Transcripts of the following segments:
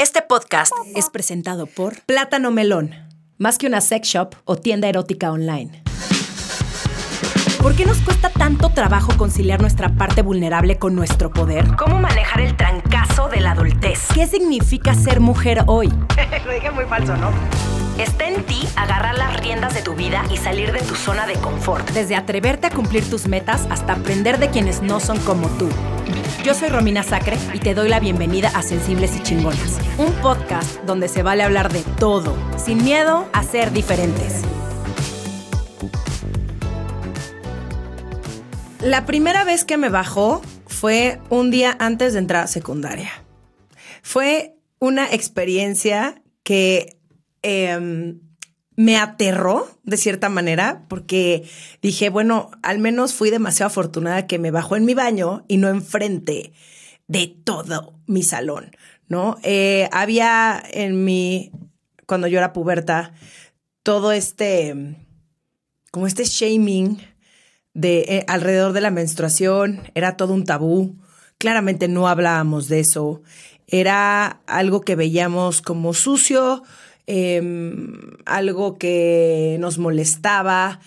Este podcast es presentado por Plátano Melón, más que una sex shop o tienda erótica online. ¿Por qué nos cuesta tanto trabajo conciliar nuestra parte vulnerable con nuestro poder? ¿Cómo manejar el trancazo de la adultez? ¿Qué significa ser mujer hoy? Lo dije muy falso, ¿no? Está en ti agarrar las riendas de tu vida y salir de tu zona de confort. Desde atreverte a cumplir tus metas hasta aprender de quienes no son como tú. Yo soy Romina Sacre y te doy la bienvenida a Sensibles y Chingonas, un podcast donde se vale hablar de todo, sin miedo a ser diferentes. La primera vez que me bajó fue un día antes de entrar a secundaria. Fue una experiencia que em, me aterró de cierta manera porque dije, bueno, al menos fui demasiado afortunada que me bajó en mi baño y no enfrente de todo mi salón, ¿no? Eh, había en mi, cuando yo era puberta, todo este, como este shaming de eh, alrededor de la menstruación, era todo un tabú. Claramente no hablábamos de eso. Era algo que veíamos como sucio, Em, algo que nos molestaba,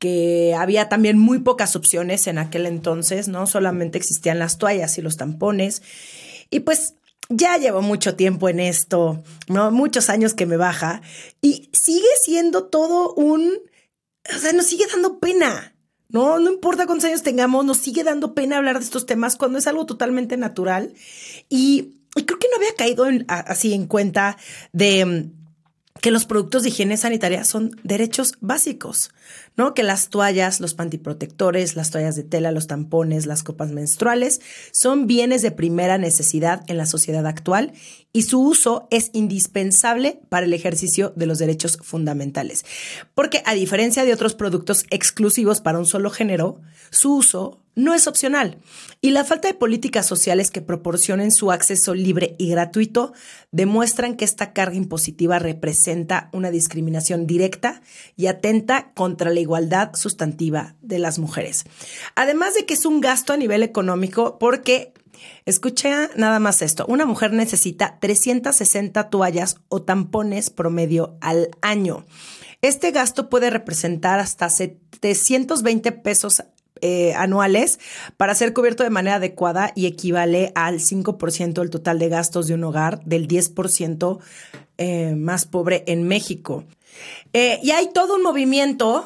que había también muy pocas opciones en aquel entonces, ¿no? Solamente existían las toallas y los tampones. Y pues ya llevo mucho tiempo en esto, ¿no? Muchos años que me baja y sigue siendo todo un, o sea, nos sigue dando pena. No, no importa cuántos años tengamos, nos sigue dando pena hablar de estos temas cuando es algo totalmente natural. Y, creo que no había caído así en cuenta de que los productos de higiene sanitaria son derechos básicos, ¿no? Que las toallas, los pantiprotectores, las toallas de tela, los tampones, las copas menstruales son bienes de primera necesidad en la sociedad actual y su uso es indispensable para el ejercicio de los derechos fundamentales. Porque a diferencia de otros productos exclusivos para un solo género, su uso no es opcional. Y la falta de políticas sociales que proporcionen su acceso libre y gratuito demuestran que esta carga impositiva representa una discriminación directa y atenta contra la igualdad sustantiva de las mujeres. Además de que es un gasto a nivel económico porque Escucha nada más esto. Una mujer necesita 360 toallas o tampones promedio al año. Este gasto puede representar hasta 720 pesos eh, anuales para ser cubierto de manera adecuada y equivale al 5% del total de gastos de un hogar, del 10% eh, más pobre en México. Eh, y hay todo un movimiento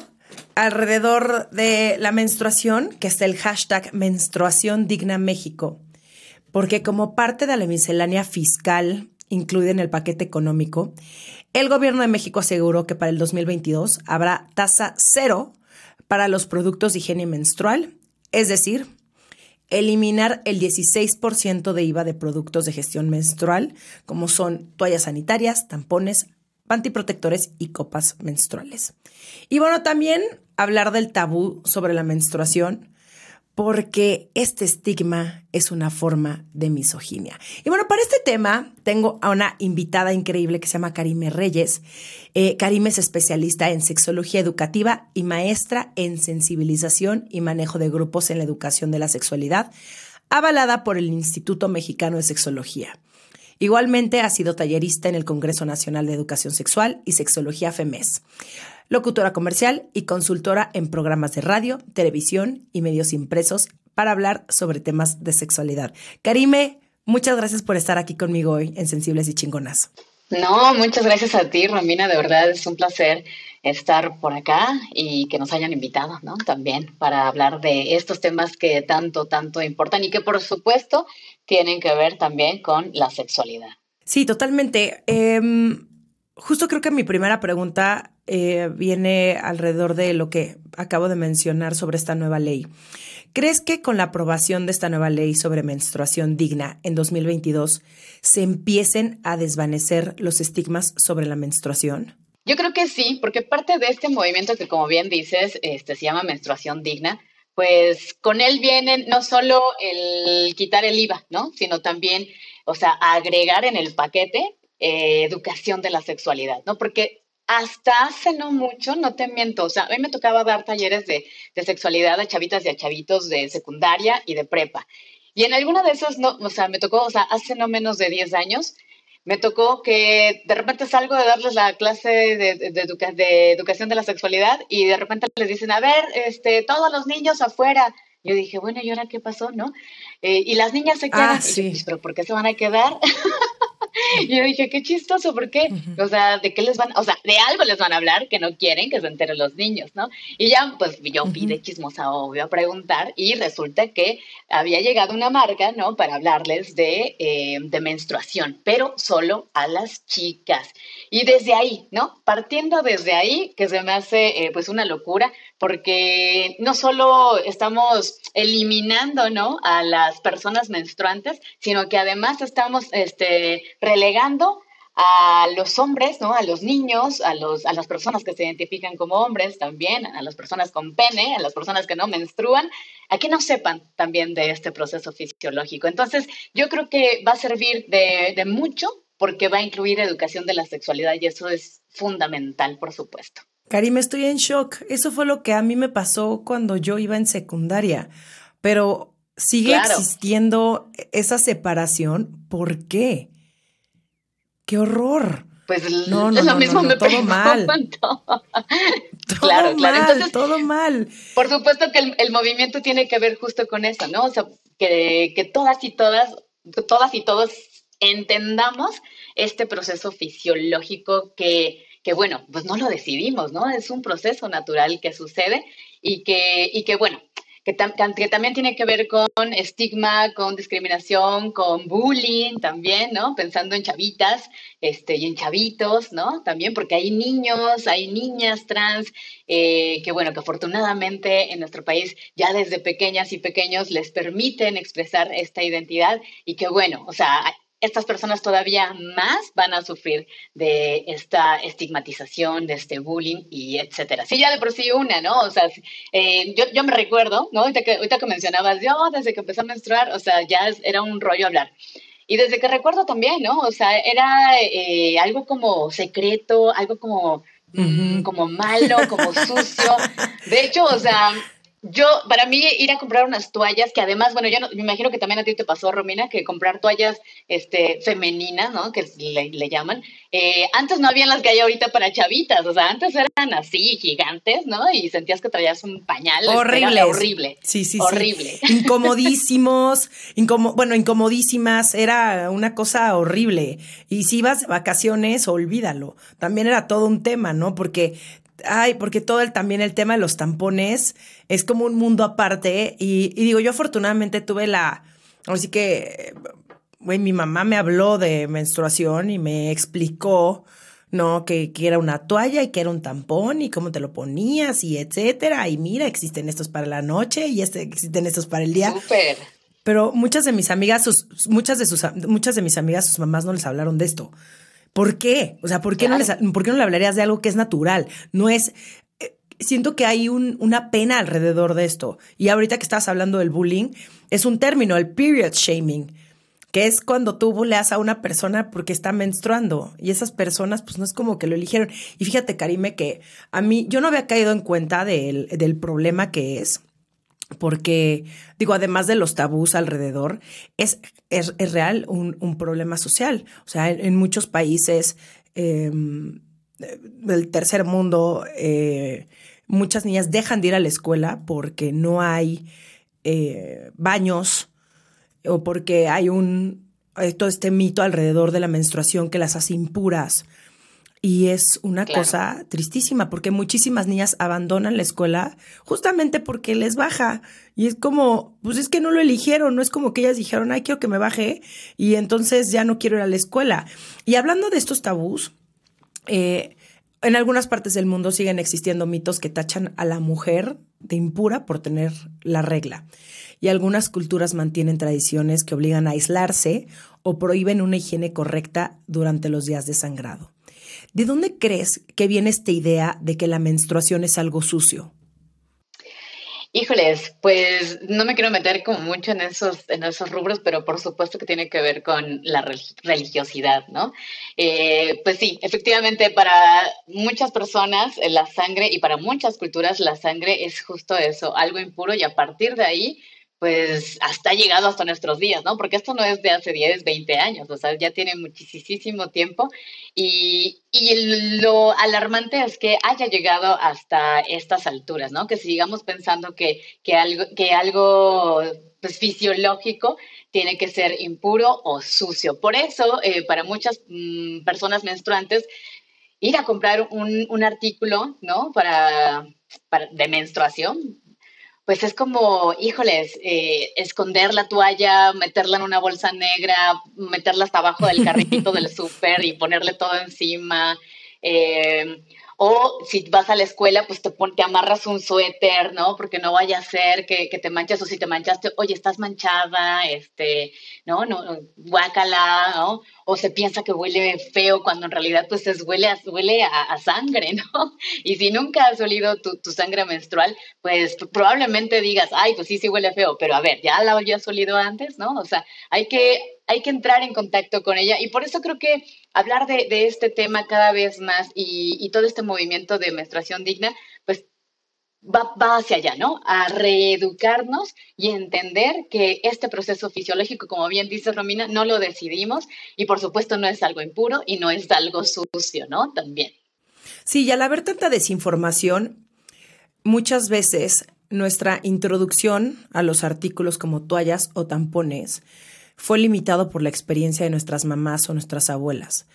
alrededor de la menstruación, que es el hashtag Menstruación Digna México, porque como parte de la miscelánea fiscal incluida en el paquete económico, el gobierno de México aseguró que para el 2022 habrá tasa cero para los productos de higiene menstrual, es decir, eliminar el 16% de IVA de productos de gestión menstrual, como son toallas sanitarias, tampones, pantiprotectores y copas menstruales. Y bueno, también hablar del tabú sobre la menstruación, porque este estigma es una forma de misoginia. Y bueno, para este tema tengo a una invitada increíble que se llama Karime Reyes. Eh, Karime es especialista en sexología educativa y maestra en sensibilización y manejo de grupos en la educación de la sexualidad, avalada por el Instituto Mexicano de Sexología. Igualmente ha sido tallerista en el Congreso Nacional de Educación Sexual y Sexología FEMES locutora comercial y consultora en programas de radio, televisión y medios impresos para hablar sobre temas de sexualidad. Karime, muchas gracias por estar aquí conmigo hoy en Sensibles y Chingonas. No, muchas gracias a ti, Romina. De verdad es un placer estar por acá y que nos hayan invitado, ¿no? También para hablar de estos temas que tanto, tanto importan y que por supuesto tienen que ver también con la sexualidad. Sí, totalmente. Em, justo creo que mi primera pregunta eh, viene alrededor de lo que acabo de mencionar sobre esta nueva ley. ¿Crees que con la aprobación de esta nueva ley sobre menstruación digna en 2022 se empiecen a desvanecer los estigmas sobre la menstruación? Yo creo que sí, porque parte de este movimiento que, como bien dices, este, se llama menstruación digna, pues con él vienen no solo el quitar el IVA, ¿no? Sino también, o sea, agregar en el paquete eh, educación de la sexualidad, ¿no? Porque hasta hace no mucho, no te miento, o sea, a mí me tocaba dar talleres de, sexualidad a chavitas y a chavitos de secundaria y de prepa. Y en alguna de esas, no, o sea, me tocó, o sea, hace no menos de 10 años, me tocó que de repente salgo de darles la clase de, de, educación de la sexualidad y de repente les dicen, a ver, este, todos los niños afuera. Yo dije, bueno, ¿y ahora qué pasó, no? Eh, y las niñas se quedan. Ah, sí. Pues, ¿Pero por qué se van a quedar? y yo dije, qué chistoso, ¿por qué? O sea, ¿de qué les van? O sea, de algo les van a hablar que no quieren que se enteren los niños, ¿no? Y ya, pues yo fui de chismosa, obvio, a preguntar y resulta que había llegado una marca, ¿no? Para hablarles de, eh, de menstruación, pero solo a las chicas. Y desde ahí, ¿no? Partiendo desde ahí, que se me hace, eh, pues, una locura, porque no solo estamos eliminando, ¿no? A las personas menstruantes, sino que además estamos, este, relegando a los hombres, ¿no? A los niños, a, los, a las personas que se identifican como hombres también, a las personas con pene, a las personas que no menstruan, a que no sepan también de este proceso fisiológico. Entonces, yo creo que va a servir de, de mucho porque va a incluir educación de la sexualidad y eso es fundamental, por supuesto. Karim, estoy en shock. Eso fue lo que a mí me pasó cuando yo iba en secundaria, pero sigue existiendo esa separación. ¿Por qué? ¡Qué horror! Pues no, no, lo mismo me todo mal. claro, claro. Entonces, todo mal. Por supuesto que el, movimiento tiene que ver justo con eso, ¿no? O sea, que, que todas y todas, todas y todos entendamos este proceso fisiológico que, que, bueno, pues no lo decidimos, ¿no? Es un proceso natural que sucede y que, y que bueno, que, también tiene que ver con estigma, con discriminación, con bullying también, ¿no? Pensando en chavitas este, y en chavitos, ¿no? También porque hay niños, hay niñas trans, eh, que bueno, que afortunadamente en nuestro país ya desde pequeñas y pequeños les permiten expresar esta identidad y que bueno, o sea, estas personas todavía más van a sufrir de esta estigmatización, de este bullying y etcétera. Sí, ya de por sí una, ¿no? O sea, eh, yo, yo, me recuerdo, ¿no? Ahorita que, ahorita que mencionabas, yo desde que empecé a menstruar, o sea, ya era un rollo hablar. Y desde que recuerdo también, ¿no? O sea, era eh, algo como secreto, algo como, como malo, como sucio. De hecho, o sea, yo, para mí, ir a comprar unas toallas, que además, bueno, yo me imagino que también a ti te pasó, Romina, que comprar toallas este, femeninas, ¿no? Que le, llaman. Eh, antes no habían las que hay ahorita para chavitas, o sea, antes eran así, gigantes, ¿no? Y sentías que traías un pañal. Horrible. Horrible. Sí, sí, horrible. Sí. Incomodísimos, bueno, incomodísimas, era una cosa horrible. Y si ibas de vacaciones, olvídalo. También era todo un tema, ¿no? Porque ay, porque todo el, también el tema de los tampones es como un mundo aparte. Y, digo, yo afortunadamente tuve la, así que, güey, mi mamá me habló de menstruación y me explicó, ¿no? Que, que, era una toalla y que era un tampón y cómo te lo ponías y etcétera. Y mira, existen estos para la noche y este, existen estos para el día. Súper. Pero muchas de mis amigas, sus, muchas de sus, muchas de mis amigas, sus mamás no les hablaron de esto. ¿Por qué? O sea, ¿por qué, no, les, ¿por qué no le hablarías de algo que es natural? No es... Eh, siento que hay un, una pena alrededor de esto. Y ahorita que estás hablando del bullying, es un término, el period shaming, que es cuando tú buleas a una persona porque está menstruando. Y esas personas, pues no es como que lo eligieron. Y fíjate, Karime, que a mí, yo no había caído en cuenta del, del problema que es porque, digo, además de los tabús alrededor, es, es, real un, un, problema social. O sea, en, muchos países em, del tercer mundo, eh, muchas niñas dejan de ir a la escuela porque no hay eh, baños o porque hay un todo este mito alrededor de la menstruación que las hace impuras. Y es una cosa tristísima porque muchísimas niñas abandonan la escuela justamente porque les baja. Y es como, pues es que no lo eligieron, no es como que ellas dijeron, ay, quiero que me baje y entonces ya no quiero ir a la escuela. Y hablando de estos tabús, eh, en algunas partes del mundo siguen existiendo mitos que tachan a la mujer de impura por tener la regla. Y algunas culturas mantienen tradiciones que obligan a aislarse o prohíben una higiene correcta durante los días de sangrado. ¿De dónde crees que viene esta idea de que la menstruación es algo sucio? Híjoles, pues no me quiero meter como mucho en esos, en esos rubros, pero por supuesto que tiene que ver con la religiosidad, ¿no? Eh, pues sí, efectivamente, para muchas personas eh, la sangre y para muchas culturas la sangre es justo eso, algo impuro y a partir de ahí pues hasta ha llegado hasta nuestros días, ¿no? Porque esto no es de hace 10, 20 años, o sea, ya tiene muchísimo tiempo y, lo alarmante es que haya llegado hasta estas alturas, ¿no? Que sigamos pensando que, algo, que algo pues, fisiológico tiene que ser impuro o sucio. Por eso, eh, para muchas mm, personas menstruantes, ir a comprar un, artículo, ¿no? Para, para, de menstruación, pues es como, híjoles, eh, esconder la toalla, meterla en una bolsa negra, meterla hasta abajo del carrito del súper y ponerle todo encima. Eh, o si vas a la escuela, pues te, te amarras un suéter, ¿no? Porque no vaya a ser que, te manches o si te manchaste, oye, estás manchada, este, ¿no? no guácala, ¿no? O se piensa que huele feo cuando en realidad pues es, huele, a, huele a, sangre, ¿no? Y si nunca has olido tu, sangre menstrual, pues probablemente digas, ay, pues sí, sí huele feo, pero a ver, ya la habías olido antes, ¿no? O sea, hay que, hay que entrar en contacto con ella y por eso creo que hablar de, este tema cada vez más y, todo este movimiento de menstruación digna, pues va, hacia allá, ¿no? A reeducarnos y entender que este proceso fisiológico, como bien dice Romina, no lo decidimos y por supuesto no es algo impuro y no es algo sucio, ¿no? También. Sí, y al haber tanta desinformación, muchas veces nuestra introducción a los artículos como toallas o tampones fue limitado por la experiencia de nuestras mamás o nuestras abuelas,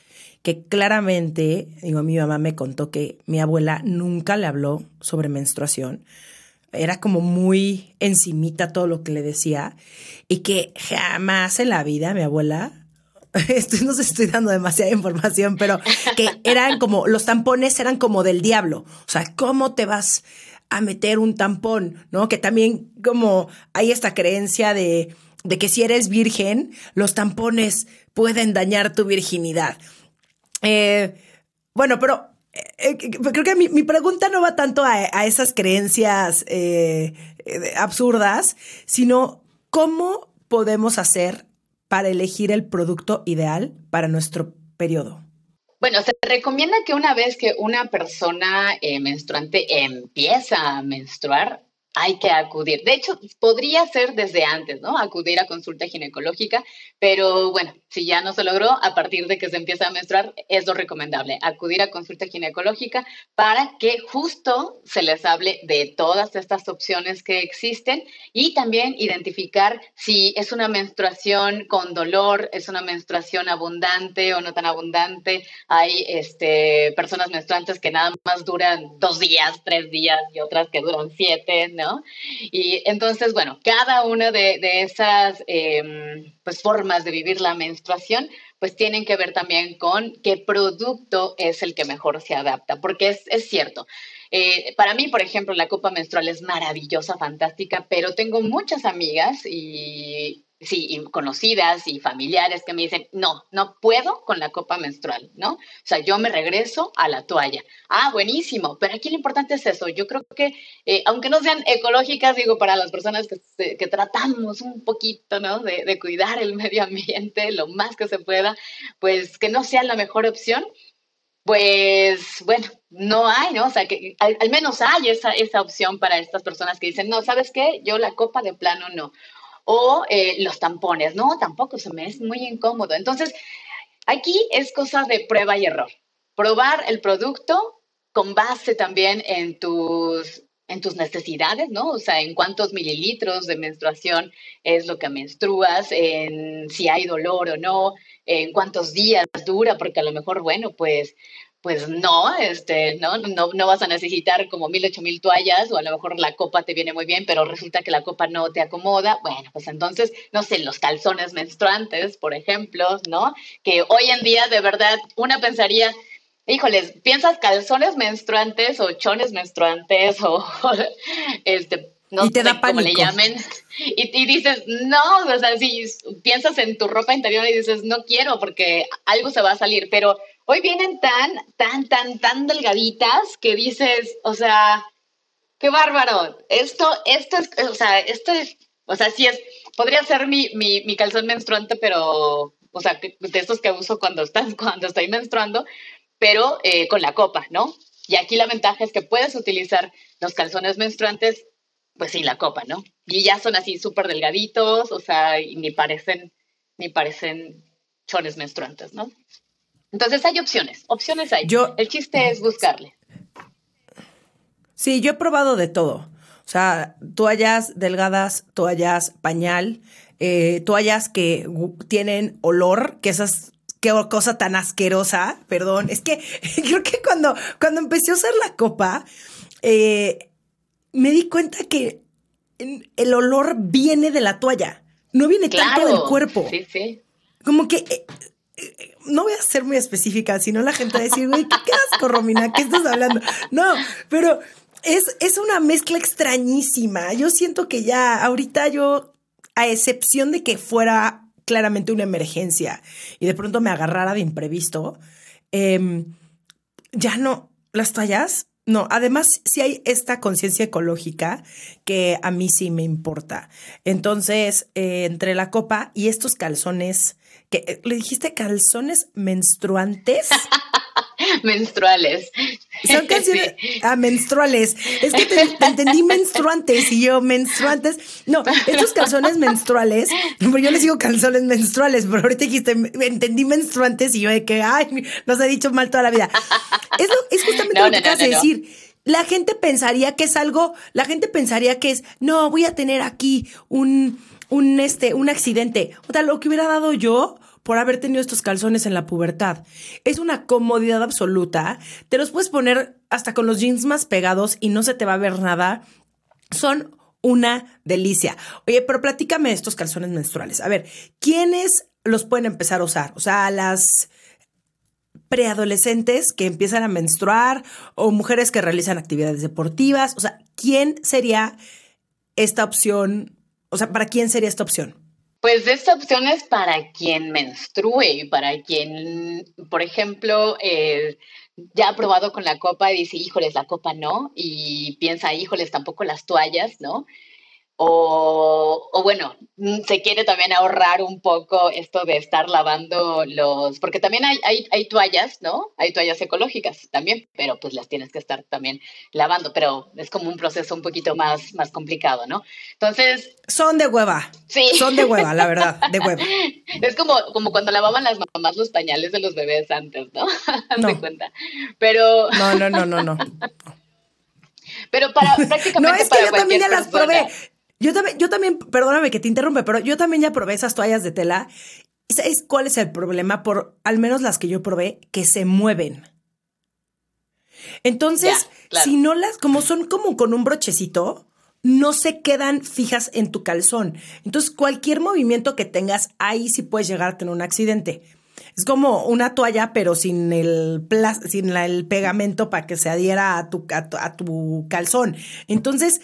que claramente, digo, mi mamá me contó que mi abuela nunca le habló sobre menstruación, era como muy encimita todo lo que le decía y que jamás en la vida mi abuela estoy, no si estoy dando demasiada información, pero que eran como, los tampones eran como del diablo. O sea, ¿cómo te vas a meter un tampón? ¿No? Que también como hay esta creencia de, de que si eres virgen, los tampones pueden dañar tu virginidad. Eh, bueno, pero eh, eh, creo que mi, pregunta no va tanto a, esas creencias absurdas, sino cómo podemos hacer para elegir el producto ideal para nuestro periodo. Bueno, se recomienda que una vez que una persona menstruante empieza a menstruar, hay que acudir. De hecho, podría ser desde antes, ¿no? Acudir a consulta ginecológica, pero bueno, si ya no se logró, a partir de que se empieza a menstruar, es lo recomendable, acudir a consulta ginecológica para que justo se les hable de todas estas opciones que existen y también identificar si es una menstruación con dolor, es una menstruación abundante o no tan abundante. Hay este, personas menstruantes que nada más duran dos días, tres días y otras que duran siete, ¿no? Y entonces, bueno, cada una de, esas em, pues, formas de vivir la menstruación, pues tienen que ver también con qué producto es el que mejor se adapta, porque es, es cierto. Eh, para mí, por ejemplo, la copa menstrual es maravillosa, fantástica, pero tengo muchas amigas y sí, conocidas y familiares que me dicen, no, no puedo con la copa menstrual, ¿no? O sea, yo me regreso a la toalla. Ah, buenísimo, pero aquí lo importante es eso. Yo creo que, eh, aunque no sean ecológicas, digo, para las personas que, que tratamos un poquito, ¿no? De, de, cuidar el medio ambiente lo más que se pueda, pues que no sea la mejor opción. Pues bueno, no hay, ¿no? O sea, que al, al menos hay esa, esa opción para estas personas que dicen, no, ¿sabes qué? Yo la copa de plano no o eh, los tampones, no, tampoco se me es muy incómodo. Entonces, aquí es cosa de prueba y error. Probar el producto con base también en tus en tus necesidades, ¿no? O sea, en cuántos mililitros de menstruación es lo que menstruas, en si hay dolor o no, en cuántos días dura, porque a lo mejor, bueno, pues pues no, este, ¿no? No, no vas a necesitar como mil, ocho mil toallas, o a lo mejor la copa te viene muy bien, pero resulta que la copa no te acomoda. Bueno, pues entonces, no sé, los calzones menstruantes, por ejemplo, ¿no? Que hoy en día, de verdad, una pensaría, híjoles, piensas calzones menstruantes o chones menstruantes o este no y te da pánico. le llamen, y, y, dices, no, o sea, si piensas en tu ropa interior y dices, no quiero porque algo se va a salir, pero Hoy vienen tan, tan, tan, tan delgaditas que dices, o sea, qué bárbaro. Esto, esto es, o sea, esto es, o sea, sí es, podría ser mi, mi, mi calzón menstruante, pero, o sea, de estos que uso cuando, estás, cuando estoy menstruando, pero eh, con la copa, ¿no? Y aquí la ventaja es que puedes utilizar los calzones menstruantes pues sí, la copa, ¿no? Y ya son así súper delgaditos, o sea, y ni parecen, ni parecen chones menstruantes, ¿no? Entonces hay opciones, opciones hay. Yo, El chiste es buscarle. Sí, yo he probado de todo. O sea, toallas delgadas, toallas pañal, eh, toallas que tienen olor, que esas qué cosa tan asquerosa, perdón. Es que creo que cuando, cuando empecé a usar la copa, eh, me di cuenta que el olor viene de la toalla, no viene tanto del cuerpo. Sí, sí. Como que eh, eh, no voy a ser muy específica, sino la gente va a decir, güey, ¿qué, asco, Romina, ¿qué estás hablando? No, pero es, es una mezcla extrañísima. Yo siento que ya ahorita yo, a excepción de que fuera claramente una emergencia y de pronto me agarrara de imprevisto, em, ya no, las toallas no, además si hay esta conciencia ecológica que a mí sí me importa. Entonces, eh, entre la copa y estos calzones, que eh, le dijiste calzones menstruantes. menstruales. Son canciones ah, menstruales. Es que te, entendí menstruantes y yo menstruantes. No, estos calzones menstruales, yo les digo calzones menstruales, pero ahorita dijiste, entendí menstruantes y yo de que, ay, nos ha dicho mal toda la vida. Es, es justamente lo que acabas de decir. La gente pensaría que es algo, la gente pensaría que es, no, voy a tener aquí un, un, este, un accidente. O sea, lo que hubiera dado yo por haber tenido estos calzones en la pubertad. Es una comodidad absoluta. Te los puedes poner hasta con los jeans más pegados y no se te va a ver nada. Son una delicia. Oye, pero platícame estos calzones menstruales. A ver, ¿quiénes los pueden empezar a usar? O sea, las preadolescentes que empiezan a menstruar o mujeres que realizan actividades deportivas. O sea, ¿quién sería esta opción? O sea, ¿para quién sería esta opción? Pues esta opción es para quien menstrue para quien, por ejemplo, eh, ya ha probado con la copa y dice, híjoles, la copa no, y piensa, híjoles, tampoco las toallas, ¿no? O, o, bueno, mm, se quiere también ahorrar un poco esto de estar lavando los, porque también hay, hay, hay, toallas, ¿no? Hay toallas ecológicas también, pero pues las tienes que estar también lavando, pero es como un proceso un poquito más, más complicado, ¿no? Entonces... Son de hueva. Sí. Son de hueva, la verdad, de hueva. Es como, como cuando lavaban las mamás los pañales de los bebés antes, ¿no? no. cuenta. Pero... No, no, no, no, no. Pero para prácticamente. no, es que yo también ya las probé. Yo también, yo también, perdóname que te interrumpe, pero yo también ya probé esas toallas de tela. ¿Sabes cuál es el problema? Por al menos las que yo probé, que se mueven. Entonces, si no las, como son como con un brochecito, no se quedan fijas en tu calzón. Entonces, cualquier movimiento que tengas, ahí sí puedes llegar a tener un accidente. Es como una toalla, pero sin el, sin el pegamento para que se adhiera a tu, a tu calzón. Entonces,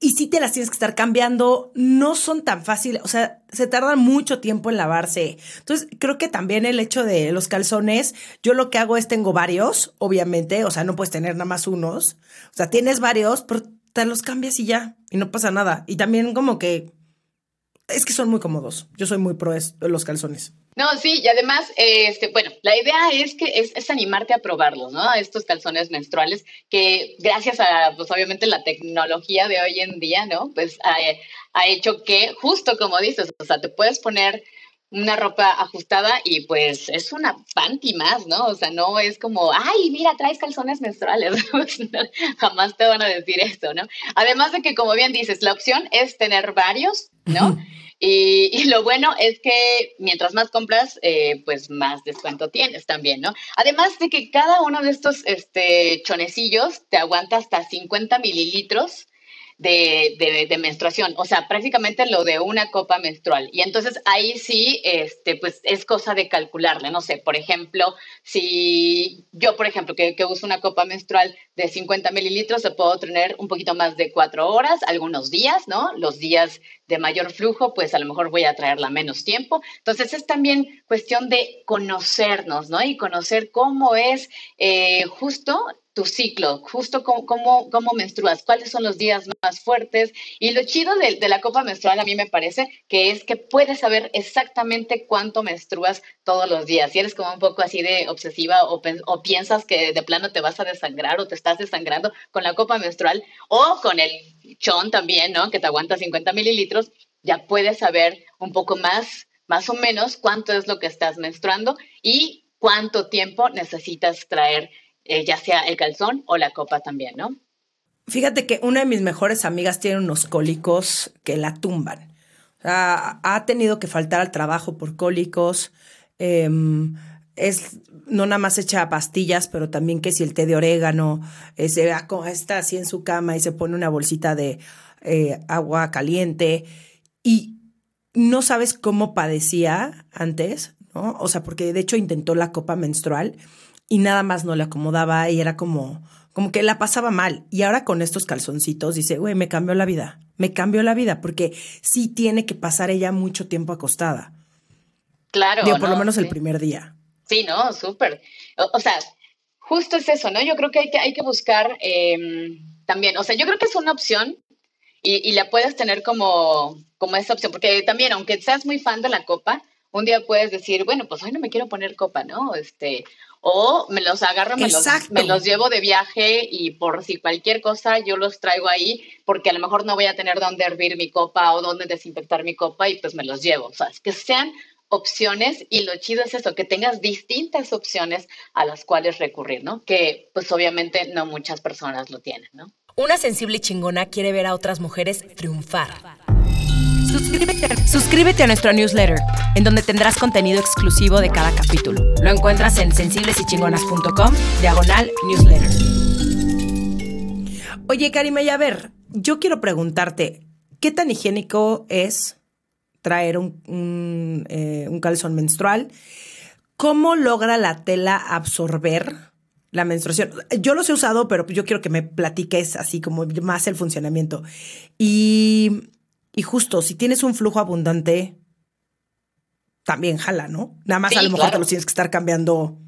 y si te las tienes que estar cambiando, no son tan fáciles, o sea, se tardan mucho tiempo en lavarse. Entonces, creo que también el hecho de los calzones, yo lo que hago es tengo varios, obviamente, o sea, no puedes tener nada más unos, o sea, tienes varios, pero te los cambias y ya, y no pasa nada. Y también como que es que son muy cómodos. Yo soy muy pro los calzones. No, sí, y además, este, bueno, la idea es que es, animarte a probarlos, ¿no? Estos calzones menstruales que gracias a, pues obviamente la tecnología de hoy en día, ¿no? Pues ha, ha hecho que, justo como dices, o sea, te puedes poner una ropa ajustada y pues es una panty más, ¿no? O sea, no es como, ay, mira, traes calzones menstruales. Jamás te van a decir esto, ¿no? Además de que, como bien dices, la opción es tener varios, ¿no? Y, lo bueno es que mientras más compras, eh, pues más descuento tienes también, ¿no? Además de que cada uno de estos este, chonecillos te aguanta hasta 50 mililitros de, de, menstruación, o sea, prácticamente lo de una copa menstrual. Y entonces ahí sí, este, pues es cosa de calcularle, no sé, por ejemplo, si yo, por ejemplo, que, que uso una copa menstrual de 50 mililitros, se puedo tener un poquito más de cuatro horas, algunos días, ¿no? Los días de mayor flujo, pues a lo mejor voy a traerla menos tiempo. Entonces es también cuestión de conocernos, ¿no? Y conocer cómo es eh, justo tu ciclo, justo cómo, cómo, cómo, menstruas, cuáles son los días más fuertes. Y lo chido de, la copa menstrual a mí me parece que es que puedes saber exactamente cuánto menstruas todos los días. Si eres como un poco así de obsesiva o, o piensas que de plano te vas a desangrar o te estás desangrando con la copa menstrual o con el chon también, ¿no? Que te aguanta 50 mililitros, ya puedes saber un poco más, más o menos cuánto es lo que estás menstruando y cuánto tiempo necesitas traer eh, ya sea el calzón o la copa también, ¿no? Fíjate que una de mis mejores amigas tiene unos cólicos que la tumban. ha tenido que faltar al trabajo por cólicos. Em, es no nada más echa pastillas, pero también que si el té de orégano, eh, se está así en su cama y se pone una bolsita de eh, agua caliente y no sabes cómo padecía antes, ¿no? O sea, porque de hecho intentó la copa menstrual y nada más no le acomodaba y era como, como que la pasaba mal. Y ahora con estos calzoncitos dice, güey, me cambió la vida, me cambió la vida, porque sí tiene que pasar ella mucho tiempo acostada. Claro. Digo, por lo menos el primer día. Sí, no, súper. O, sea, justo es eso, ¿no? Yo creo que hay que, hay que buscar em, también, o sea, yo creo que es una opción y, y, la puedes tener como, como esa opción, porque también, aunque seas muy fan de la copa, un día puedes decir, bueno, pues hoy no me quiero poner copa, ¿no? Este, o me los agarro, me los, me los, llevo de viaje y por si cualquier cosa yo los traigo ahí, porque a lo mejor no voy a tener dónde hervir mi copa o dónde desinfectar mi copa y pues me los llevo. O sea, que sean opciones y lo chido es eso, que tengas distintas opciones a las cuales recurrir, ¿no? Que pues obviamente no muchas personas lo tienen, ¿no? Una sensible chingona quiere ver a otras mujeres triunfar. Suscríbete, a nuestro newsletter, en donde tendrás contenido exclusivo de cada capítulo. Lo encuentras en sensiblesychingonas.com, diagonal newsletter. Oye, Karima, y a ver, yo quiero preguntarte, ¿qué tan higiénico es traer un, eh, un calzón menstrual? ¿Cómo logra la tela absorber la menstruación. Yo los he usado, pero yo quiero que me platiques así como más el funcionamiento. Y y justo, si tienes un flujo abundante, también jala, ¿no? Nada más a lo mejor te los tienes que estar cambiando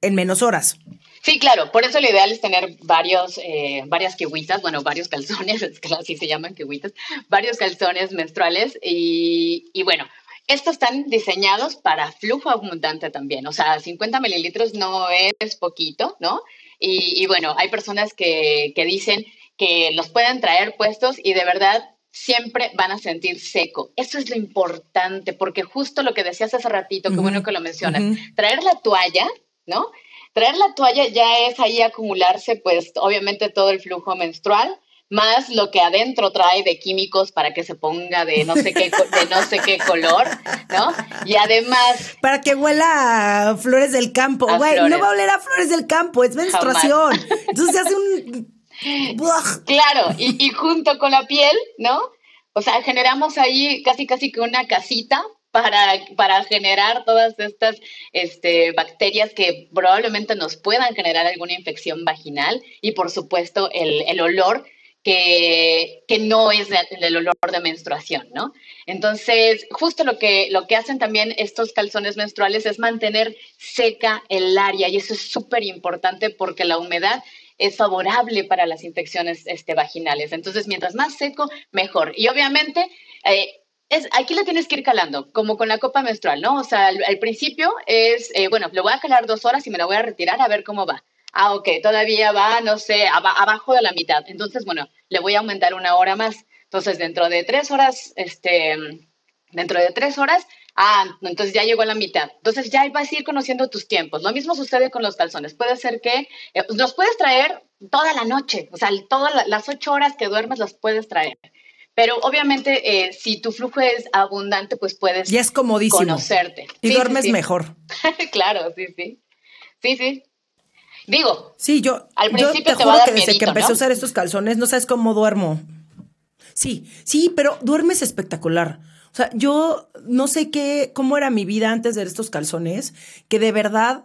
en menos horas. Sí, claro, por eso lo ideal es tener varios, eh, varias kiwitas, bueno, varios calzones, es que así se llaman kiwitas, varios calzones menstruales y, y bueno, estos están diseñados para flujo abundante también, o sea, 50 mililitros no es poquito, ¿no? Y, y bueno, hay personas que, que dicen que los puedan traer puestos y de verdad siempre van a sentir seco. Eso es lo importante, porque justo lo que decías hace ratito, qué bueno que lo mencionas, traer la toalla, ¿no? Traer la toalla ya es ahí acumularse, pues obviamente todo el flujo menstrual, más lo que adentro trae de químicos para que se ponga de no sé qué, de no sé qué color, ¿no? Y además... Para que huela a flores del campo. Güey, no va a oler a flores del campo, es menstruación. Entonces se hace un Claro, y, junto con la piel, ¿no? O sea, generamos ahí casi casi que una casita para, para generar todas estas este, bacterias que probablemente nos puedan generar alguna infección vaginal y por supuesto el, el olor que, que, no es el olor de menstruación, ¿no? Entonces, justo lo que, lo que hacen también estos calzones menstruales es mantener seca el área y eso es súper importante porque la humedad es favorable para las infecciones este, vaginales. Entonces, mientras más seco, mejor. Y obviamente, eh, es, aquí la tienes que ir calando, como con la copa menstrual, ¿no? O sea, al, principio es, eh, bueno, lo voy a calar dos horas y me la voy a retirar a ver cómo va. Ah, ok, todavía va, no sé, abajo de la mitad. Entonces, bueno, le voy a aumentar una hora más. Entonces, dentro de tres horas, este, dentro de tres horas, Ah, entonces ya llegó a la mitad. Entonces ya vas a ir conociendo tus tiempos. Lo mismo sucede con los calzones. Puede ser que eh, los puedes traer toda la noche, o sea, todas las ocho horas que duermes las puedes traer. Pero obviamente, eh, si tu flujo es abundante, pues puedes ya es comodísimo. conocerte. Y duermes mejor. claro, sí, sí. Sí, sí. Digo, sí, yo, al principio te, juro que desde que empecé a usar estos calzones, no sabes cómo duermo. Sí, sí, pero duermes espectacular. O sea, yo no sé qué, cómo era mi vida antes de estos calzones, que de verdad,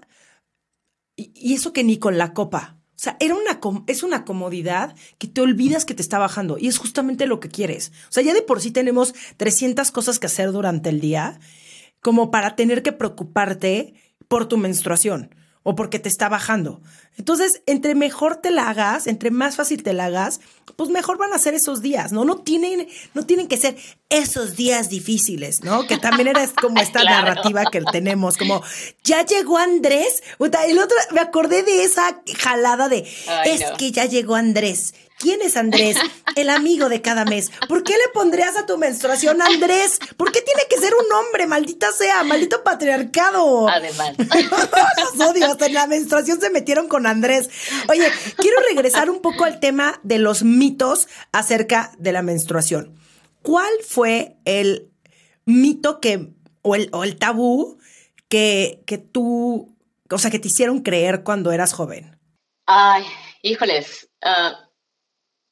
y, eso que ni con la copa. O sea, era una, es una comodidad que te olvidas que te está bajando y es justamente lo que quieres. O sea, ya de por sí tenemos 300 cosas que hacer durante el día como para tener que preocuparte por tu menstruación. O porque te está bajando. Entonces, entre mejor te la hagas, entre más fácil te la hagas, pues mejor van a ser esos días, ¿no? No tienen, no tienen que ser esos días difíciles, ¿no? Que también era como esta narrativa que tenemos, como, ya llegó Andrés. El otro, me acordé de esa jalada de, es que ya llegó Andrés. ¿Quién es Andrés? El amigo de cada mes. ¿Por qué le pondrías a tu menstruación Andrés? ¿Por qué tiene que ser un hombre? Maldita sea, maldito patriarcado. Además. Los odio, hasta en la menstruación se metieron con Andrés. Oye, quiero regresar un poco al tema de los mitos acerca de la menstruación. ¿Cuál fue el mito que, o el, o el tabú que, que tú, o sea, que te hicieron creer cuando eras joven? Ay, híjoles. Uh,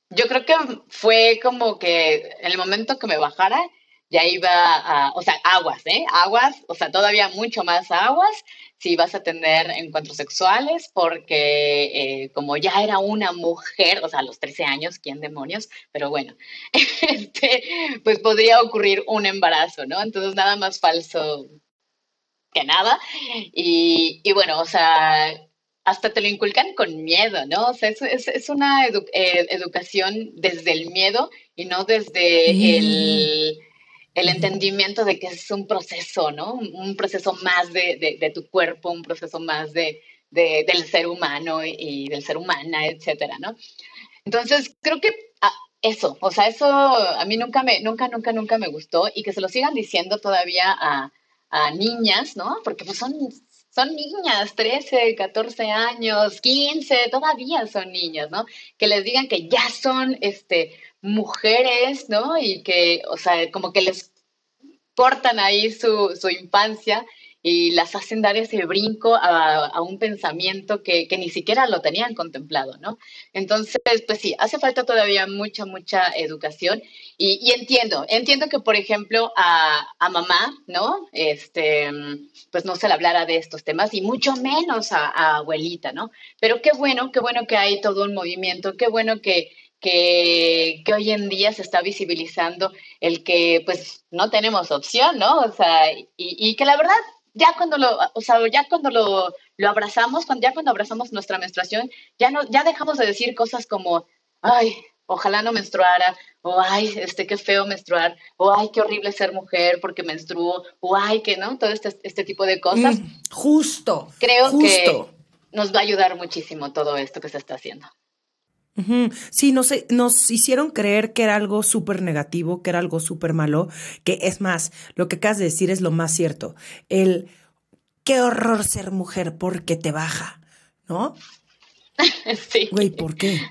yo creo que fue como que en el momento que me bajara, ya iba a, o sea, aguas, ¿eh? Aguas, o sea, todavía mucho más aguas si vas a tener encuentros sexuales, porque eh, como ya era una mujer, o sea, a los 13 años, ¿quién demonios? Pero bueno, este, pues podría ocurrir un embarazo, ¿no? Entonces, nada más falso que nada. Y, y bueno, o sea, hasta te lo inculcan con miedo, ¿no? O sea, es, es, una eh, educación desde el miedo y no desde el, el, entendimiento de que es un proceso, ¿no? Un proceso más de, de, tu cuerpo, un proceso más de, del ser humano y, del ser humana, etcétera, ¿no? Entonces, creo que ah, eso, o sea, eso a mí nunca me, nunca, nunca, nunca me gustó y que se lo sigan diciendo todavía a, a niñas, ¿no? Porque pues son son niñas, 13, 14 años, 15, todavía son niñas, ¿no? Que les digan que ya son este, mujeres, ¿no? Y que, o sea, como que les cortan ahí su, su infancia y las hacen dar ese brinco a, un pensamiento que, ni siquiera lo tenían contemplado, ¿no? Entonces, pues sí, hace falta todavía mucha, mucha educación y, entiendo, entiendo que, por ejemplo, a, mamá, ¿no? Este, pues no se le hablara de estos temas y mucho menos a, a abuelita, ¿no? Pero qué bueno, qué bueno que hay todo un movimiento, qué bueno que que, que, hoy en día se está visibilizando el que pues no tenemos opción, ¿no? O sea, y, y que la verdad ya cuando lo, o sea, ya cuando lo, lo abrazamos, cuando, ya cuando abrazamos nuestra menstruación, ya no, ya dejamos de decir cosas como, ay, ojalá no menstruara, o ay, este, qué feo menstruar, o ay, qué horrible ser mujer porque menstruo, o ay, que no, todo este, este tipo de cosas. Mm, justo. Creo que nos va a ayudar muchísimo todo esto que se está haciendo. Sí, nos, nos hicieron creer que era algo súper negativo, que era algo súper malo, que es más, lo que acabas de decir es lo más cierto. El qué horror ser mujer porque te baja, ¿no? Sí. Güey, ¿por qué?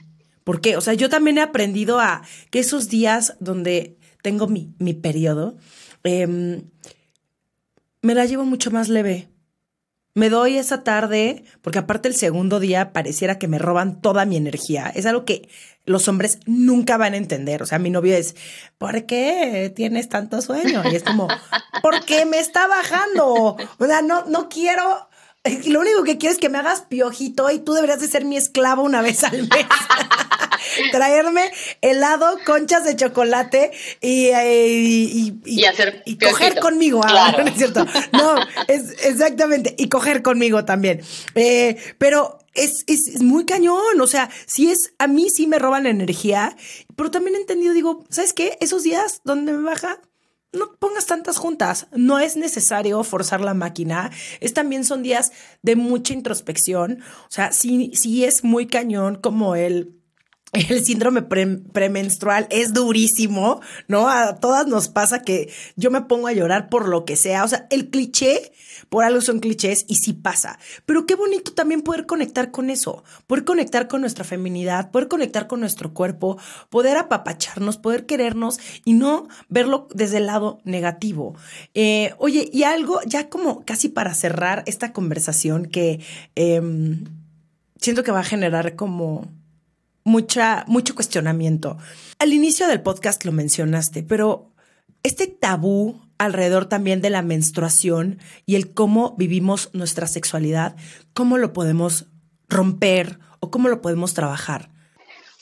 ¿Por qué? O sea, yo también he aprendido a que esos días donde tengo mi, mi periodo, em, me la llevo mucho más leve me doy esa tarde, porque aparte el segundo día pareciera que me roban toda mi energía. Es algo que los hombres nunca van a entender. O sea, mi novio es, ¿por qué tienes tanto sueño? Y es como, porque me está bajando. O sea, no, no quiero lo único que quiero es que me hagas piojito y tú deberías de ser mi esclavo una vez al mes. Traerme helado, conchas de chocolate y, eh, y, hacer y coger conmigo. Ah, no es cierto. No, es exactamente. Y coger conmigo también. Eh, pero es, es, muy cañón. O sea, si es, a mí sí me roban la energía, pero también he entendido, digo, ¿sabes qué? Esos días donde me baja, no pongas tantas juntas. No es necesario forzar la máquina. Es también son días de mucha introspección. O sea, sí, sí es muy cañón como el el síndrome premenstrual es durísimo, ¿no? A todas nos pasa que yo me pongo a llorar por lo que sea. O sea, el cliché, por algo son clichés y sí pasa. Pero qué bonito también poder conectar con eso, poder conectar con nuestra feminidad, poder conectar con nuestro cuerpo, poder apapacharnos, poder querernos y no verlo desde el lado negativo. Eh, oye, y algo ya como casi para cerrar esta conversación que em, siento que va a generar como mucha, mucho cuestionamiento. Al inicio del podcast lo mencionaste, pero este tabú alrededor también de la menstruación y el cómo vivimos nuestra sexualidad, ¿cómo lo podemos romper o cómo lo podemos trabajar?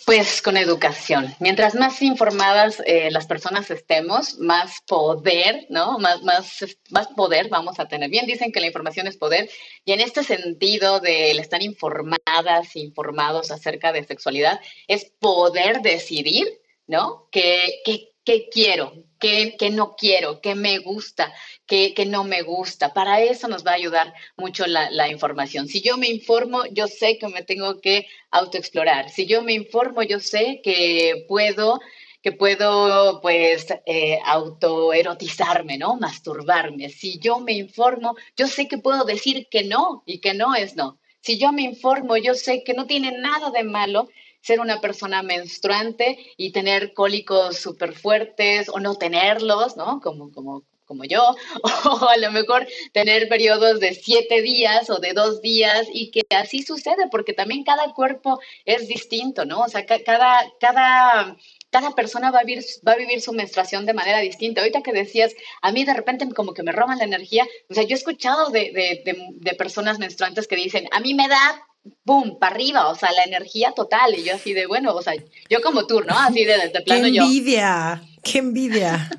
Pues con educación. Mientras más informadas eh, las personas estemos, más poder, ¿no? Más, más, más poder vamos a tener. Bien dicen que la información es poder y en este sentido de estar informadas, informados acerca de sexualidad, es poder decidir, ¿no? ¿Qué, qué, qué quiero? ¿Qué, no quiero? ¿Qué me gusta? ¿Qué, ¿Qué, no me gusta? Para eso nos va a ayudar mucho la, la, información. Si yo me informo, yo sé que me tengo que autoexplorar. Si yo me informo, yo sé que puedo que puedo pues eh, autoerotizarme, ¿no? Masturbarme. Si yo me informo, yo sé que puedo decir que no y que no es no. Si yo me informo, yo sé que no tiene nada de malo ser una persona menstruante y tener cólicos súper fuertes o no tenerlos, ¿no? Como, como, como yo, o a lo mejor tener periodos de siete días o de dos días y que así sucede, porque también cada cuerpo es distinto, ¿no? O sea, cada, cada, cada persona va a, vivir, va a vivir su menstruación de manera distinta. Ahorita que decías, a mí de repente como que me roban la energía, o sea, yo he escuchado de, de, de, de personas menstruantes que dicen, a mí me da boom, para arriba, o sea, la energía total. Y yo así de, bueno, o sea, yo como tú, ¿no? Así de, de plano ¡Qué yo. envidia! ¡Qué envidia!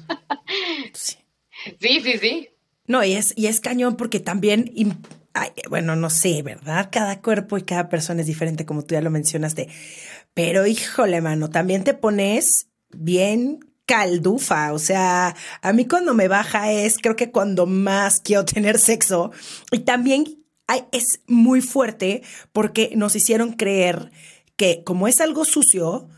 sí. sí, sí, sí. No, y es, y es cañón porque también, ay, bueno, no sé, ¿verdad? Cada cuerpo y cada persona es diferente, como tú ya lo mencionaste. Pero híjole, mano, también te pones bien caldufa, o sea, a mí cuando me baja es creo que cuando más quiero tener sexo y también es muy fuerte porque nos hicieron creer que como es algo sucio,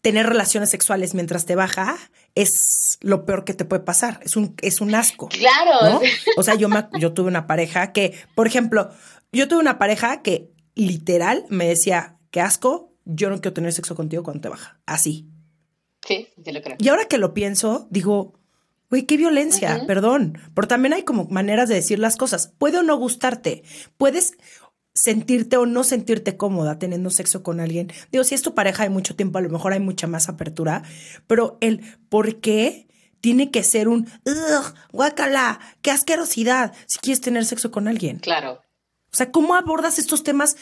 tener relaciones sexuales mientras te baja es lo peor que te puede pasar. Es un, es un asco. Claro. ¿no? O sea, yo, me, yo tuve una pareja que, por ejemplo, yo tuve una pareja que literal me decía, qué asco, yo no quiero tener sexo contigo cuando te baja. Así. Sí, sí lo creo. Y ahora que lo pienso, digo, Güey, qué violencia, uh -huh. perdón. Pero también hay como maneras de decir las cosas. Puede o no gustarte. Puedes sentirte o no sentirte cómoda teniendo sexo con alguien. Digo, si es tu pareja de mucho tiempo, a lo mejor hay mucha más apertura. Pero el por qué tiene que ser un ugh, guácala, qué asquerosidad si quieres tener sexo con alguien. Claro. O sea, ¿cómo abordas estos temas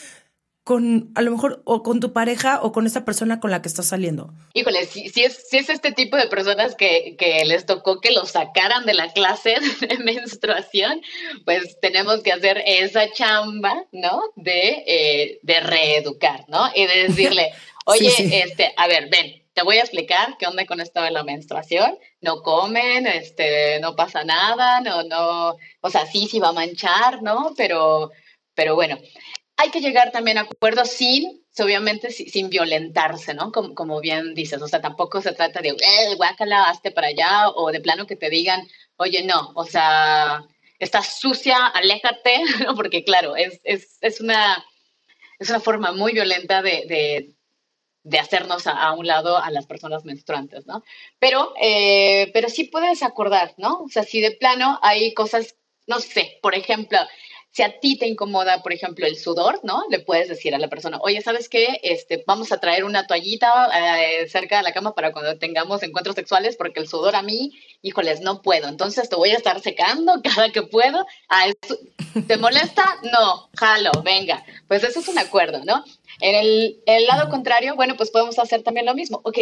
con a lo mejor o con tu pareja o con esa persona con la que estás saliendo. Híjole, si, si, es, si es este tipo de personas que, que les tocó que los sacaran de la clase de menstruación, pues tenemos que hacer esa chamba, ¿no? De, eh, de reeducar, ¿no? Y de decirle, oye, sí, sí. este, a ver, ven, te voy a explicar qué onda con esto de la menstruación. No comen, este, no pasa nada, no, no, o sea, sí, sí va a manchar, ¿no? Pero, pero bueno, hay que llegar también a acuerdos sin, obviamente, sin violentarse, ¿no? Como, como bien dices, o sea, tampoco se trata de, eh, guácala, hazte para allá, o de plano que te digan, oye, no, o sea, estás sucia, aléjate, ¿no? Porque claro, es, es, es, una, es una forma muy violenta de, de, hacernos a, a, un lado a las personas menstruantes, ¿no? Pero, eh, pero sí puedes acordar, ¿no? O sea, si de plano hay cosas, no sé, por ejemplo, si a ti te incomoda, por ejemplo, el sudor, ¿no? Le puedes decir a la persona, oye, ¿sabes qué? Este, vamos a traer una toallita eh, cerca de la cama para cuando tengamos encuentros sexuales, porque el sudor a mí, híjoles, no puedo. Entonces te voy a estar secando cada que puedo. Ah, ¿Te molesta? No, jalo, venga. Pues eso es un acuerdo, ¿no? En el, lado contrario, bueno, pues podemos hacer también lo mismo. Ok,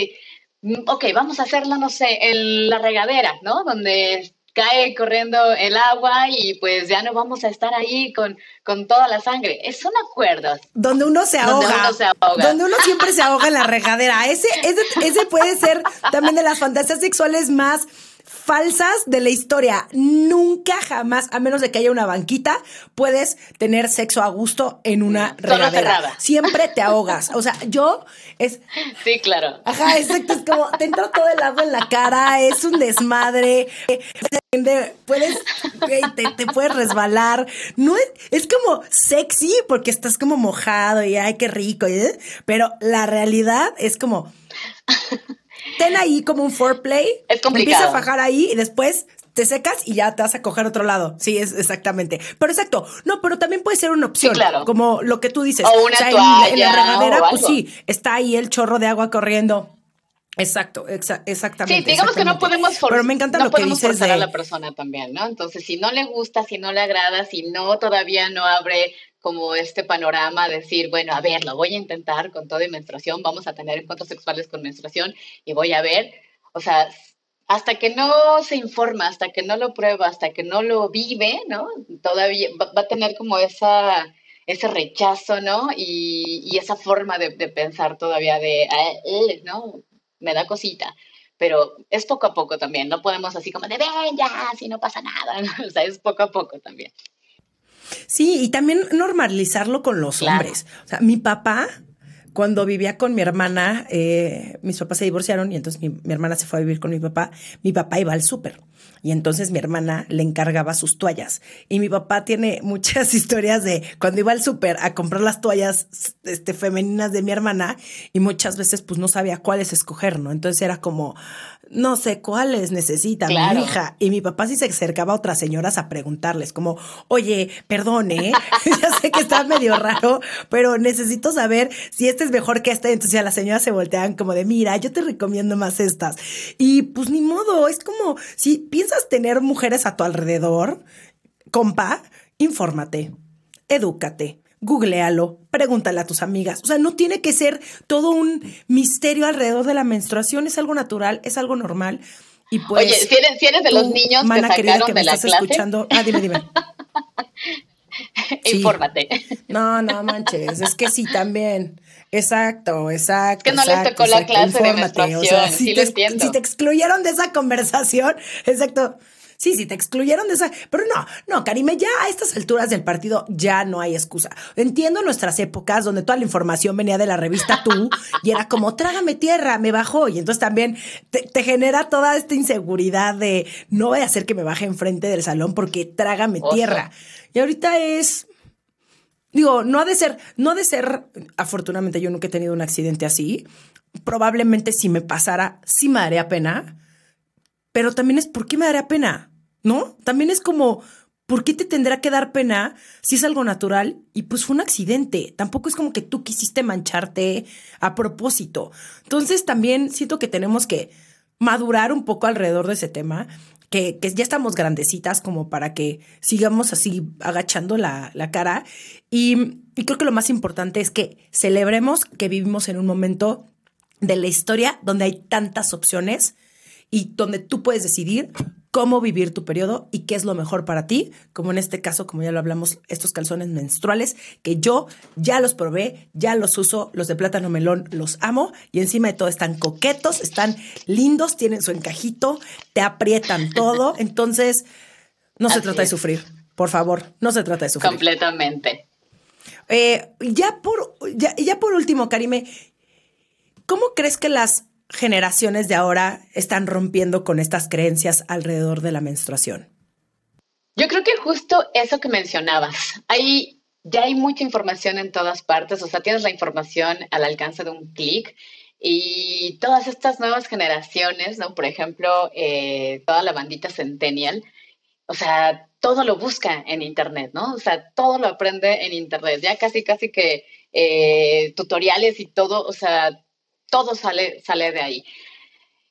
ok, vamos a hacerlo, no sé, en la regadera, ¿no? Donde cae corriendo el agua y pues ya no vamos a estar ahí con, con toda la sangre. Son acuerdos. Donde uno se ahoga. Donde uno, se ahoga. Donde uno siempre se ahoga en la regadera. Ese, ese, ese puede ser también de las fantasías sexuales más falsas de la historia. Nunca jamás, a menos de que haya una banquita, puedes tener sexo a gusto en una regadera. Siempre te ahogas. O sea, yo es. Sí, claro. Ajá, exacto. Es como te entra todo el agua en la cara, es un desmadre. Puedes, te, te puedes resbalar. No es, es como sexy porque estás como mojado y ay, qué rico. ¿eh? Pero la realidad es como ten ahí como un foreplay. Es complicado. Empieza a fajar ahí y después te secas y ya te vas a coger otro lado. Sí, es exactamente. Pero exacto. No, pero también puede ser una opción. Sí, claro. Como lo que tú dices. O una o sea, toalla, en, en, la regadera, pues sí, está ahí el chorro de agua corriendo. Exacto, exactamente. Sí, digamos que no podemos forzar. Pero me encanta lo que dices a la persona también, ¿no? Entonces, si no le gusta, si no le agrada, si no todavía no abre como este panorama, decir, bueno, a ver, lo voy a intentar con toda menstruación, vamos a tener encuentros sexuales con menstruación y voy a ver, o sea, hasta que no se informa, hasta que no lo prueba, hasta que no lo vive, ¿no? Todavía va, a tener como esa ese rechazo, ¿no? Y, esa forma de, pensar todavía de, ¿no? Me da cosita, pero es poco a poco también, no podemos así como de, ven ya, si no pasa nada, o sea, es poco a poco también. Sí, y también normalizarlo con los hombres. O sea, mi papá, cuando vivía con mi hermana, eh, mis papás se divorciaron y entonces mi, mi, hermana se fue a vivir con mi papá. Mi papá iba al súper. Y entonces mi hermana le encargaba sus toallas. Y mi papá tiene muchas historias de cuando iba al súper a comprar las toallas este, femeninas de mi hermana y muchas veces pues no sabía cuáles escoger, ¿no? Entonces era como, no sé cuáles necesita mi hija. Y mi papá sí se acercaba a otras señoras a preguntarles como, oye, perdone, ya sé que está medio raro, pero necesito saber si este es mejor que este. Entonces ya las señoras se volteaban como de, mira, yo te recomiendo más estas. Y pues ni modo, es como, si piensas tener mujeres a tu alrededor, compa, infórmate, edúcate, googlealo, pregúntale a tus amigas. O sea, no tiene que ser todo un misterio alrededor de la menstruación, es algo natural, es algo normal. Y pues, Oye, si eres, de los niños que sacaron que me de la estás escuchando, ah, dime, dime. Infórmate. No, no manches, es que sí también. Exacto, exacto. Que no les tocó la clase de menstruación, si, te, si te excluyeron de esa conversación, exacto. Sí, sí, te excluyeron de esa. Pero no, no, Karime, ya a estas alturas del partido ya no hay excusa. Entiendo nuestras épocas donde toda la información venía de la revista Tú y era como, trágame tierra, me bajó. Y entonces también te, genera toda esta inseguridad de no voy a hacer que me baje enfrente del salón porque trágame tierra. Y ahorita es, Digo, no ha de ser, no ha de ser, afortunadamente yo nunca he tenido un accidente así. Probablemente si me pasara, sí me daría pena, pero también es por qué me daría pena, ¿no? También es como, ¿por qué te tendrá que dar pena si es algo natural? Y pues fue un accidente. Tampoco es como que tú quisiste mancharte a propósito. Entonces también siento que tenemos que madurar un poco alrededor de ese tema que, ya estamos grandecitas como para que sigamos así agachando la, cara. Y, y creo que lo más importante es que celebremos que vivimos en un momento de la historia donde hay tantas opciones y donde tú puedes decidir cómo vivir tu periodo y qué es lo mejor para ti, como en este caso, como ya lo hablamos, estos calzones menstruales, que yo ya los probé, ya los uso, los de plátano melón los amo y encima de todo están coquetos, están lindos, tienen su encajito, te aprietan todo, entonces no se trata de sufrir, por favor, no se trata de sufrir. Completamente. Eh, ya, por, ya, ya por último, Karime, ¿cómo crees que las generaciones de ahora están rompiendo con estas creencias alrededor de la menstruación? Yo creo que justo eso que mencionabas, hay, ya hay mucha información en todas partes, o sea, tienes la información al alcance de un clic y todas estas nuevas generaciones, ¿no? Por ejemplo, eh, toda la bandita Centennial, o sea, todo lo busca en Internet, ¿no? O sea, todo lo aprende en Internet, ya casi, casi que eh, tutoriales y todo, o sea, todo sale, sale de ahí.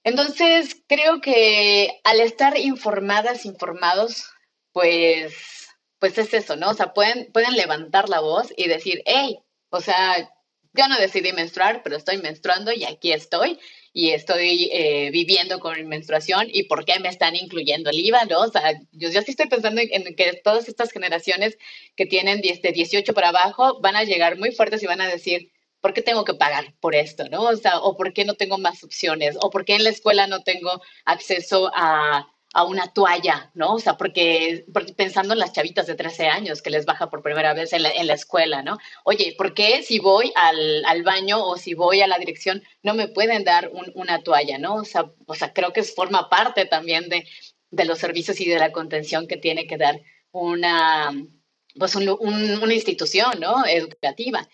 Entonces, creo que al estar informadas, informados, pues, pues es eso, ¿no? O sea, pueden, pueden levantar la voz y decir, hey, o sea, yo no decidí menstruar, pero estoy menstruando y aquí estoy y estoy eh, viviendo con menstruación y por qué me están incluyendo el IVA, ¿no? O sea, yo, yo sí estoy pensando en, que todas estas generaciones que tienen de 18 para abajo van a llegar muy fuertes y van a decir, ¿por qué tengo que pagar por esto? ¿no? O sea, o por qué no tengo más opciones, o por qué en la escuela no tengo acceso a, una toalla, ¿no? O sea, porque, pensando en las chavitas de 13 años que les baja por primera vez en la, escuela, ¿no? Oye, ¿por qué si voy al, baño o si voy a la dirección no me pueden dar una toalla, ¿no? O sea, o sea, creo que forma parte también de, los servicios y de la contención que tiene que dar una, pues una institución, ¿no? Educativa.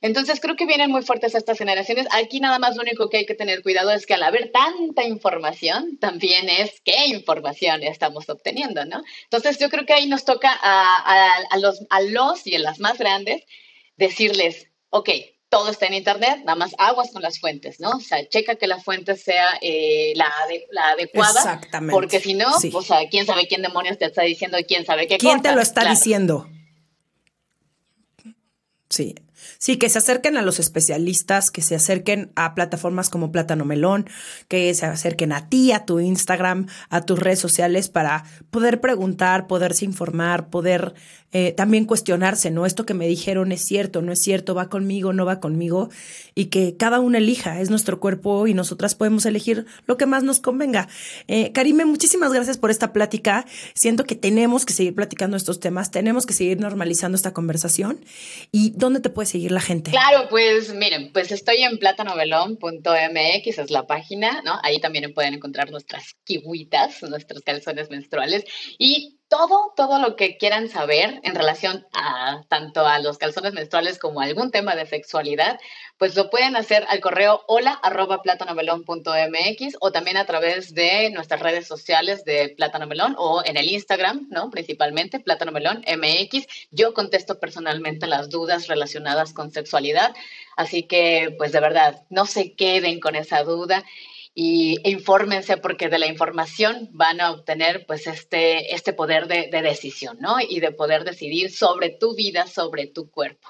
Entonces creo que vienen muy fuertes estas generaciones. Aquí nada más lo único que hay que tener cuidado es que al haber tanta información, también es qué información estamos obteniendo, ¿no? Entonces yo creo que ahí nos toca a, los, a los y a las más grandes decirles, ok, todo está en internet, nada más aguas con las fuentes, ¿no? O sea, checa que la fuente sea eh, la, la, adecuada. Exactamente. Porque si no, o sea, quién sabe quién demonios te está diciendo, quién sabe qué ¿Quién te lo está diciendo? Sí. Sí, que se acerquen a los especialistas, que se acerquen a plataformas como Plátano Melón, que se acerquen a ti, a tu Instagram, a tus redes sociales para poder preguntar, poderse informar, poder eh, también cuestionarse, ¿no? Esto que me dijeron es cierto, no es cierto, va conmigo, no va conmigo, y que cada uno elija, es nuestro cuerpo y nosotras podemos elegir lo que más nos convenga. Eh, Karime, muchísimas gracias por esta plática. Siento que tenemos que seguir platicando estos temas, tenemos que seguir normalizando esta conversación. ¿Y dónde te puede la gente? Claro, pues miren, pues estoy en platanovelón.mx, es la página, ¿no? Ahí también pueden encontrar nuestras kiwitas, nuestros calzones menstruales y todo, todo lo que quieran saber en relación a tanto a los calzones menstruales como algún tema de sexualidad, pues lo pueden hacer al correo hola arroba o también a través de nuestras redes sociales de Plátano Melón o en el Instagram, ¿no? Principalmente Plátano Melón MX. Yo contesto personalmente las dudas relacionadas con sexualidad, así que pues de verdad, no se queden con esa duda y infórmense porque de la información van a obtener pues este, este poder de, de decisión, ¿no? Y de poder decidir sobre tu vida, sobre tu cuerpo.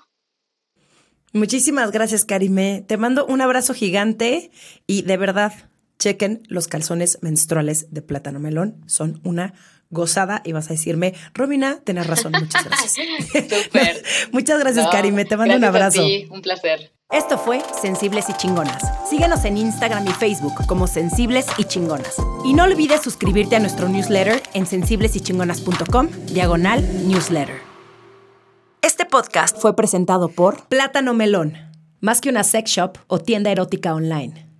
Muchísimas gracias, Karime. Te mando un abrazo gigante y de verdad, chequen los calzones menstruales de plátano melón. Son una gozada y vas a decirme, Robina, tenés razón, muchas gracias. Súper. muchas gracias, Karime. Te mando un abrazo. A un placer. Esto fue Sensibles y Chingonas. Síguenos en Instagram y Facebook como Sensibles y Chingonas. Y no olvides suscribirte a nuestro newsletter en sensiblesychingonas.com, diagonal newsletter. Este podcast fue presentado por Plátano Melón, más que una sex shop o tienda erótica online.